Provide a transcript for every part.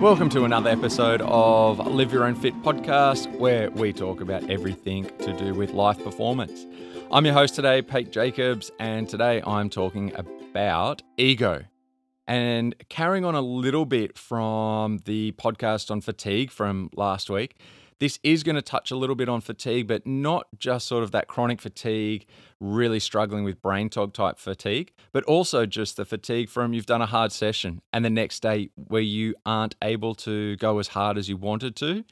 Welcome to another episode of Live Your Own Fit podcast, where we talk about everything to do with life performance. I'm your host today, Pete Jacobs, and today I'm talking about ego. And carrying on a little bit from the podcast on fatigue from last week, this is going to touch a little bit on fatigue, but not just sort of that chronic fatigue, really struggling with brain fog type fatigue, but also just the fatigue from you've done a hard session and the next day where you aren't able to go as hard as you wanted to.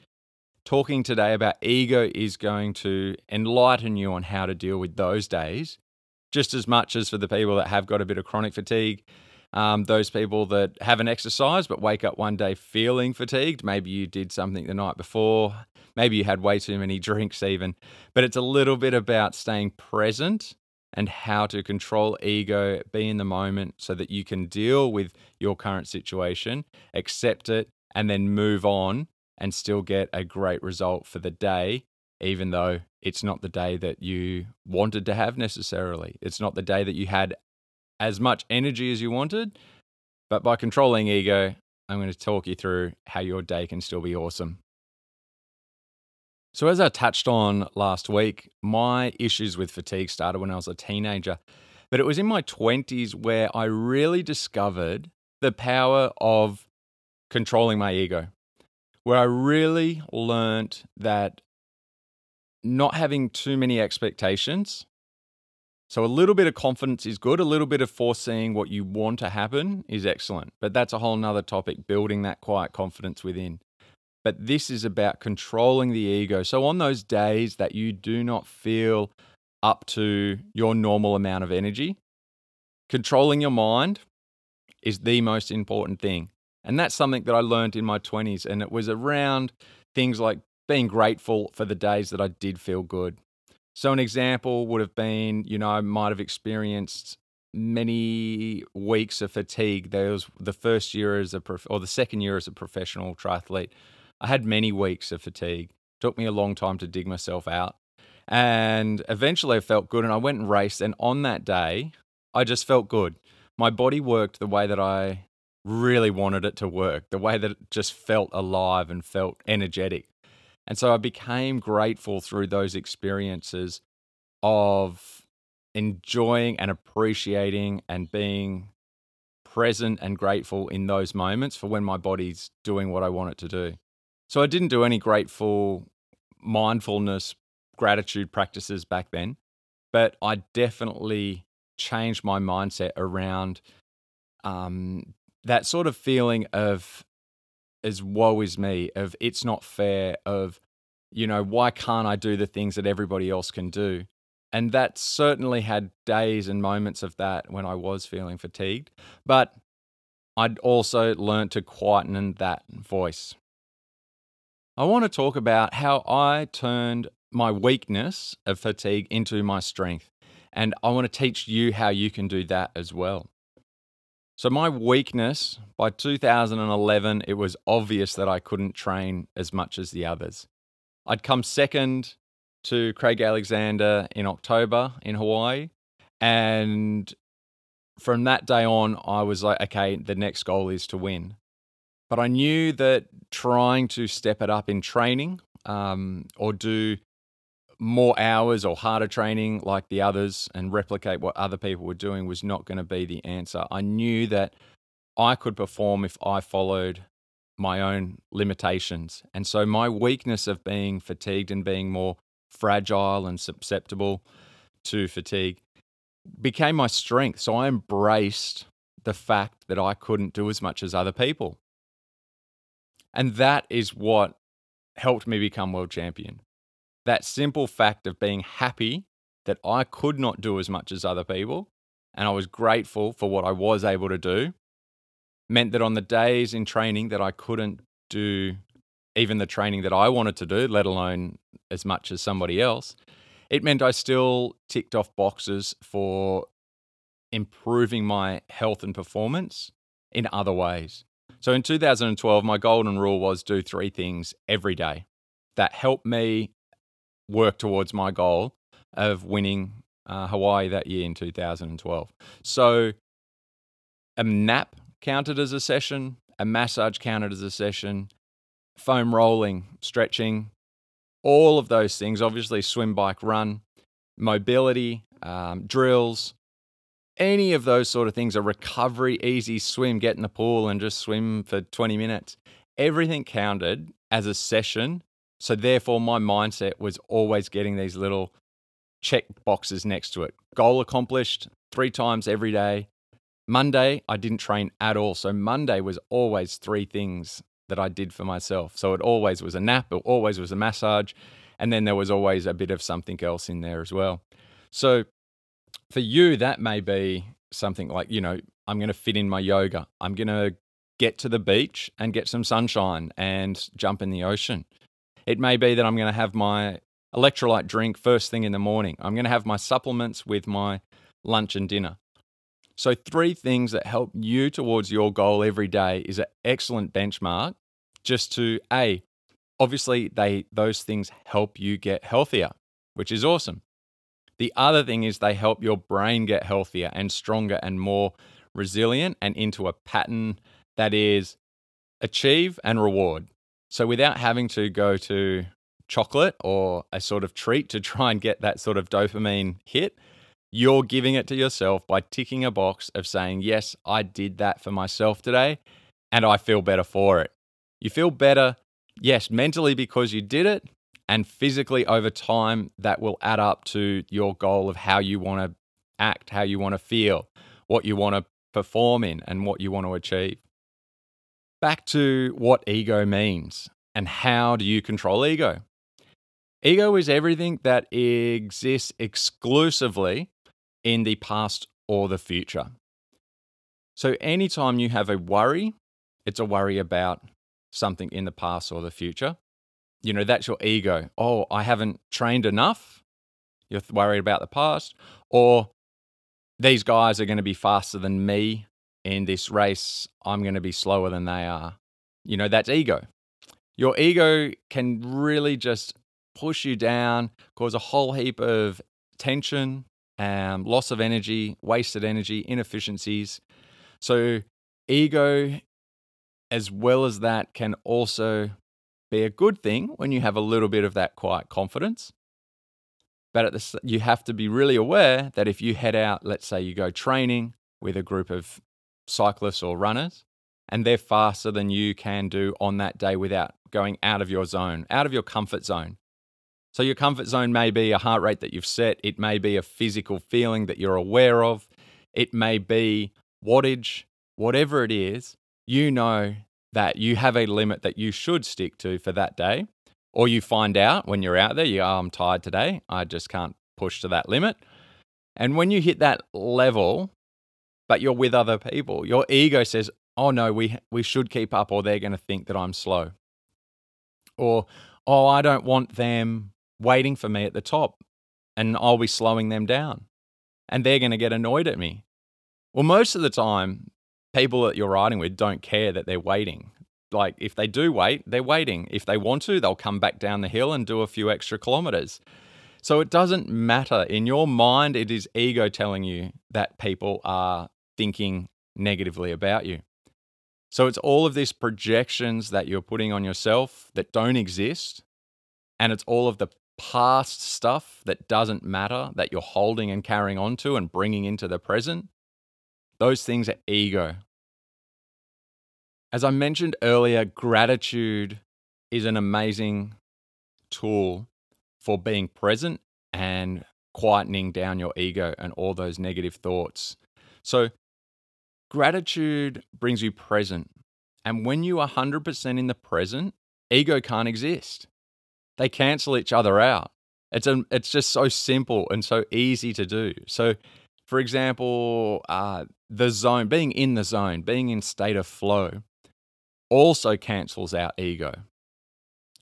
Talking today about ego is going to enlighten you on how to deal with those days, just as much as for the people that have got a bit of chronic fatigue um, those people that haven't exercised but wake up one day feeling fatigued. Maybe you did something the night before. Maybe you had way too many drinks, even. But it's a little bit about staying present and how to control ego, be in the moment so that you can deal with your current situation, accept it, and then move on and still get a great result for the day, even though it's not the day that you wanted to have necessarily. It's not the day that you had as much energy as you wanted. But by controlling ego, I'm going to talk you through how your day can still be awesome. So, as I touched on last week, my issues with fatigue started when I was a teenager. But it was in my 20s where I really discovered the power of controlling my ego, where I really learned that not having too many expectations so a little bit of confidence is good. A little bit of foreseeing what you want to happen is excellent. But that's a whole nother topic, building that quiet confidence within. But this is about controlling the ego. So on those days that you do not feel up to your normal amount of energy, controlling your mind is the most important thing. And that's something that I learned in my 20s. And it was around things like being grateful for the days that I did feel good so an example would have been, you know, I might have experienced many weeks of fatigue. There was the first year as a prof- or the second year as a professional triathlete. I had many weeks of fatigue. It took me a long time to dig myself out. And eventually I felt good and I went and raced and on that day I just felt good. My body worked the way that I really wanted it to work, the way that it just felt alive and felt energetic. And so I became grateful through those experiences of enjoying and appreciating and being present and grateful in those moments for when my body's doing what I want it to do. So I didn't do any grateful mindfulness gratitude practices back then, but I definitely changed my mindset around um, that sort of feeling of as woe is me, of it's not fair, of, you know, why can't I do the things that everybody else can do? And that certainly had days and moments of that when I was feeling fatigued. But I'd also learned to quieten that voice. I want to talk about how I turned my weakness of fatigue into my strength. And I want to teach you how you can do that as well. So, my weakness by 2011, it was obvious that I couldn't train as much as the others. I'd come second to Craig Alexander in October in Hawaii. And from that day on, I was like, okay, the next goal is to win. But I knew that trying to step it up in training um, or do more hours or harder training like the others and replicate what other people were doing was not going to be the answer. I knew that I could perform if I followed my own limitations. And so my weakness of being fatigued and being more fragile and susceptible to fatigue became my strength. So I embraced the fact that I couldn't do as much as other people. And that is what helped me become world champion that simple fact of being happy that I could not do as much as other people, and I was grateful for what I was able to do, meant that on the days in training that I couldn't do even the training that I wanted to do, let alone as much as somebody else, it meant I still ticked off boxes for improving my health and performance in other ways. So in 2012, my golden rule was do three things every day that helped me work towards my goal of winning uh, Hawaii that year in 2012. So a nap counted as a session, a massage counted as a session, foam rolling, stretching, all of those things, obviously, swim, bike, run, mobility, um, drills, any of those sort of things, a recovery, easy swim, get in the pool and just swim for 20 minutes. Everything counted as a session. So, therefore, my mindset was always getting these little check boxes next to it. Goal accomplished three times every day. Monday, I didn't train at all. So, Monday was always three things that I did for myself. So, it always was a nap, it always was a massage. And then there was always a bit of something else in there as well. So, for you, that may be something like, you know, I'm going to fit in my yoga. I'm going to get to the beach and get some sunshine and jump in the ocean. It may be that I'm going to have my electrolyte drink first thing in the morning. I'm going to have my supplements with my lunch and dinner. So, three things that help you towards your goal every day is an excellent benchmark just to A, obviously they those things help you get healthier, which is awesome. The other thing is they help your brain get healthier and stronger and more resilient and into a pattern that is achieve and reward. So without having to go to chocolate or a sort of treat to try and get that sort of dopamine hit, you're giving it to yourself by ticking a box of saying, Yes, I did that for myself today and I feel better for it. You feel better, yes, mentally because you did it, and physically over time that will add up to your goal of how you want to act, how you want to feel, what you want to perform in, and what you want to achieve. Back to what ego means and how do you control ego? Ego is everything that exists exclusively in the past or the future. So, anytime you have a worry, it's a worry about something in the past or the future you know, that's your ego. Oh, I haven't trained enough. You're worried about the past. Or these guys are going to be faster than me in this race. I'm going to be slower than they are. You know, that's ego. Your ego can really just push you down, cause a whole heap of tension, um, loss of energy, wasted energy, inefficiencies. So, ego, as well as that, can also be a good thing when you have a little bit of that quiet confidence. But the, you have to be really aware that if you head out, let's say you go training with a group of cyclists or runners, and they're faster than you can do on that day without going out of your zone, out of your comfort zone. So, your comfort zone may be a heart rate that you've set, it may be a physical feeling that you're aware of, it may be wattage, whatever it is, you know that you have a limit that you should stick to for that day, or you find out when you're out there, you oh, I'm tired today, I just can't push to that limit. And when you hit that level, but you're with other people, your ego says, oh no, we, we should keep up, or they're going to think that I'm slow. Or, oh, I don't want them waiting for me at the top and I'll be slowing them down and they're going to get annoyed at me. Well, most of the time, people that you're riding with don't care that they're waiting. Like if they do wait, they're waiting. If they want to, they'll come back down the hill and do a few extra kilometers. So it doesn't matter. In your mind, it is ego telling you that people are thinking negatively about you. So it's all of these projections that you're putting on yourself that don't exist. And it's all of the past stuff that doesn't matter that you're holding and carrying on to and bringing into the present. Those things are ego. As I mentioned earlier, gratitude is an amazing tool for being present and quietening down your ego and all those negative thoughts. So, gratitude brings you present. And when you are 100% in the present, ego can't exist. They cancel each other out. It's, a, it's just so simple and so easy to do. So, for example, uh, the zone, being in the zone, being in state of flow, also cancels out ego.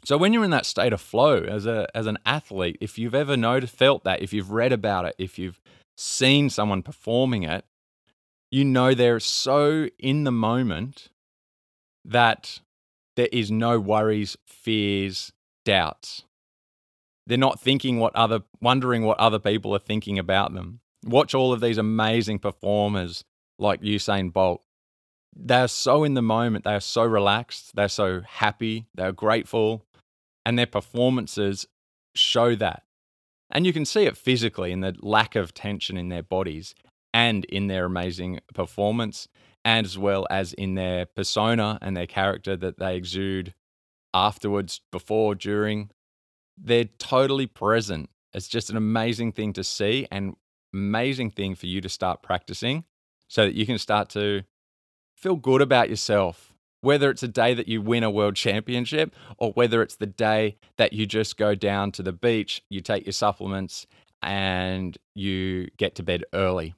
So when you're in that state of flow as a as an athlete, if you've ever noticed, felt that, if you've read about it, if you've seen someone performing it, you know they're so in the moment that there is no worries, fears, doubts. They're not thinking what other wondering what other people are thinking about them. Watch all of these amazing performers like Usain Bolt. they're so in the moment, they are so relaxed, they're so happy, they're grateful, and their performances show that. And you can see it physically in the lack of tension in their bodies and in their amazing performance, as well as in their persona and their character that they exude afterwards, before, during. They're totally present. It's just an amazing thing to see and amazing thing for you to start practicing so that you can start to feel good about yourself. Whether it's a day that you win a world championship or whether it's the day that you just go down to the beach, you take your supplements and you get to bed early.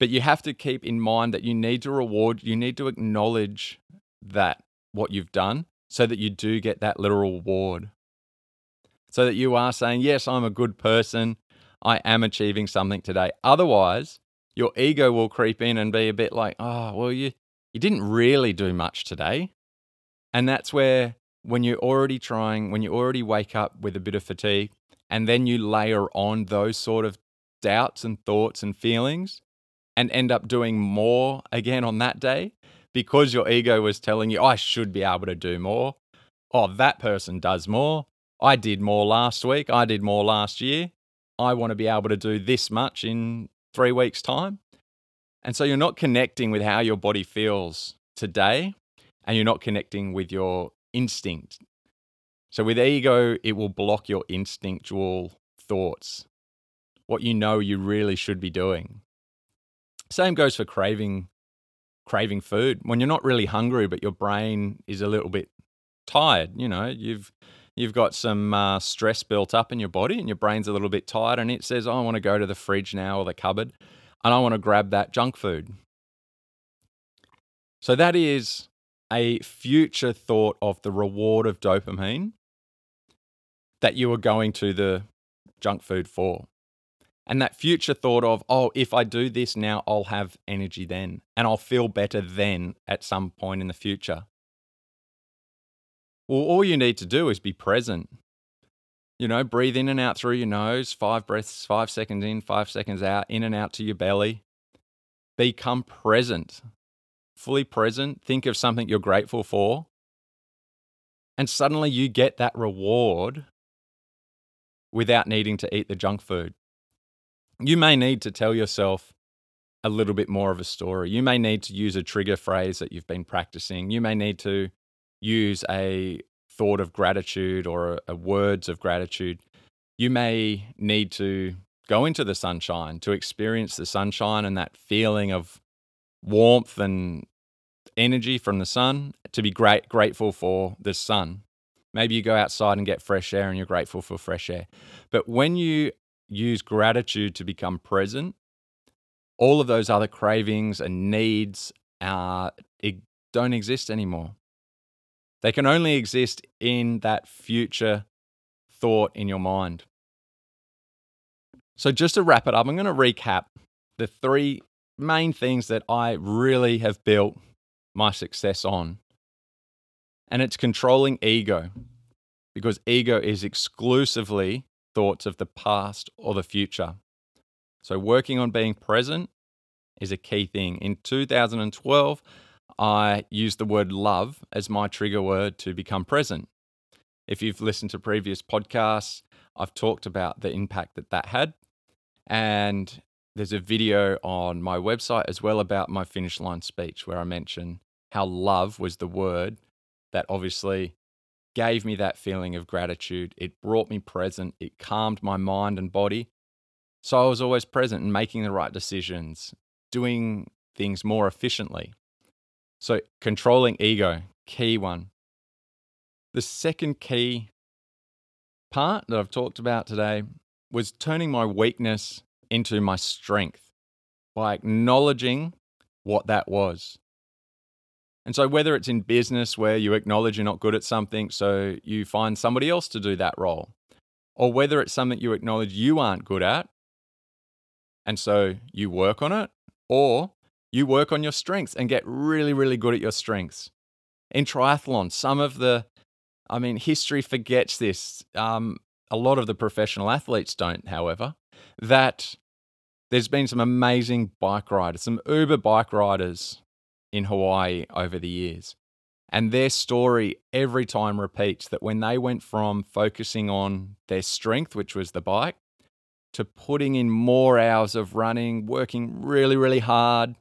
But you have to keep in mind that you need to reward, you need to acknowledge that what you've done so that you do get that little reward. So that you are saying, Yes, I'm a good person. I am achieving something today. Otherwise, your ego will creep in and be a bit like, oh, well, you, you didn't really do much today. And that's where, when you're already trying, when you already wake up with a bit of fatigue, and then you layer on those sort of doubts and thoughts and feelings and end up doing more again on that day because your ego was telling you, I should be able to do more. Oh, that person does more. I did more last week. I did more last year. I want to be able to do this much in three weeks' time. And so you're not connecting with how your body feels today, and you're not connecting with your instinct. So with ego, it will block your instinctual thoughts, what you know you really should be doing. Same goes for craving craving food. When you're not really hungry but your brain is a little bit tired, you know, you've you've got some uh, stress built up in your body and your brain's a little bit tired and it says, oh, I want to go to the fridge now or the cupboard and I want to grab that junk food. So that is a future thought of the reward of dopamine that you are going to the junk food for. And that future thought of, oh, if I do this now, I'll have energy then and I'll feel better then at some point in the future. Well, all you need to do is be present. You know, breathe in and out through your nose, five breaths, five seconds in, five seconds out, in and out to your belly. Become present, fully present. Think of something you're grateful for. And suddenly you get that reward without needing to eat the junk food. You may need to tell yourself a little bit more of a story. You may need to use a trigger phrase that you've been practicing. You may need to use a thought of gratitude or a, a words of gratitude, you may need to go into the sunshine to experience the sunshine and that feeling of warmth and energy from the sun to be great grateful for the sun. Maybe you go outside and get fresh air and you're grateful for fresh air. But when you use gratitude to become present all of those other cravings and needs it don't exist anymore they can only exist in that future thought in your mind. So, just to wrap it up, I'm going to recap the three main things that I really have built my success on. And it's controlling ego, because ego is exclusively thoughts of the past or the future. So, working on being present is a key thing. In 2012, I use the word love as my trigger word to become present. If you've listened to previous podcasts, I've talked about the impact that that had. And there's a video on my website as well about my finish line speech where I mention how love was the word that obviously gave me that feeling of gratitude. It brought me present, it calmed my mind and body. So I was always present and making the right decisions, doing things more efficiently. So, controlling ego, key one. The second key part that I've talked about today was turning my weakness into my strength by acknowledging what that was. And so, whether it's in business where you acknowledge you're not good at something, so you find somebody else to do that role, or whether it's something you acknowledge you aren't good at, and so you work on it, or you work on your strengths and get really, really good at your strengths. In triathlon, some of the, I mean, history forgets this. Um, a lot of the professional athletes don't, however, that there's been some amazing bike riders, some Uber bike riders in Hawaii over the years. And their story every time repeats that when they went from focusing on their strength, which was the bike, to putting in more hours of running, working really, really hard,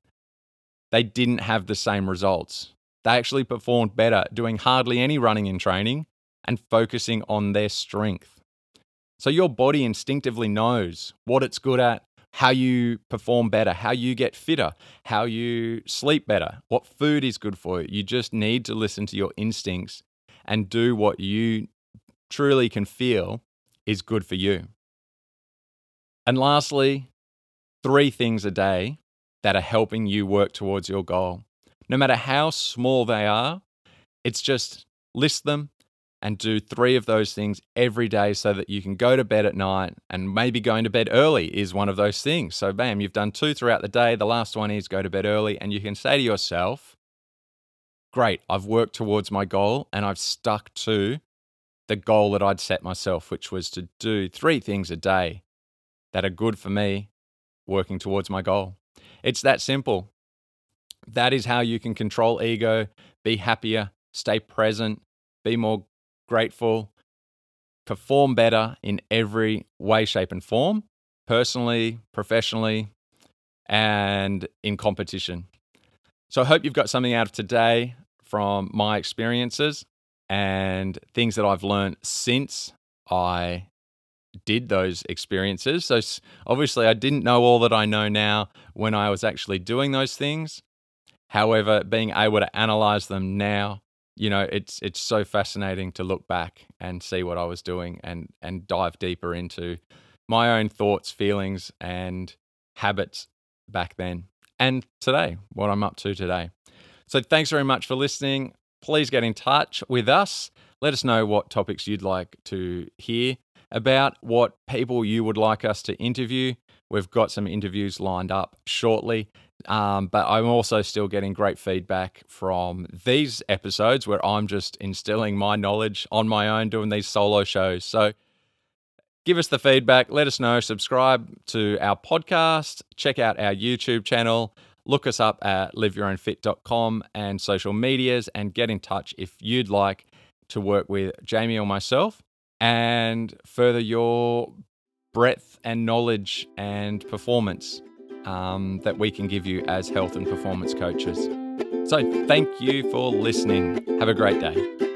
they didn't have the same results. They actually performed better doing hardly any running in training and focusing on their strength. So your body instinctively knows what it's good at, how you perform better, how you get fitter, how you sleep better, what food is good for you. You just need to listen to your instincts and do what you truly can feel is good for you. And lastly, three things a day that are helping you work towards your goal. No matter how small they are, it's just list them and do three of those things every day so that you can go to bed at night and maybe going to bed early is one of those things. So, bam, you've done two throughout the day. The last one is go to bed early, and you can say to yourself, Great, I've worked towards my goal and I've stuck to the goal that I'd set myself, which was to do three things a day that are good for me working towards my goal. It's that simple. That is how you can control ego, be happier, stay present, be more grateful, perform better in every way, shape, and form, personally, professionally, and in competition. So I hope you've got something out of today from my experiences and things that I've learned since I did those experiences. So obviously, I didn't know all that I know now when I was actually doing those things. However, being able to analyze them now, you know, it's it's so fascinating to look back and see what I was doing and and dive deeper into my own thoughts, feelings, and habits back then and today, what I'm up to today. So thanks very much for listening. Please get in touch with us. Let us know what topics you'd like to hear about what people you would like us to interview. We've got some interviews lined up shortly. Um, but I'm also still getting great feedback from these episodes where I'm just instilling my knowledge on my own, doing these solo shows. So give us the feedback, let us know, subscribe to our podcast, check out our YouTube channel, look us up at liveyourownfit.com and social medias, and get in touch if you'd like to work with Jamie or myself and further your breadth and knowledge and performance um, that we can give you as health and performance coaches. So, thank you for listening. Have a great day.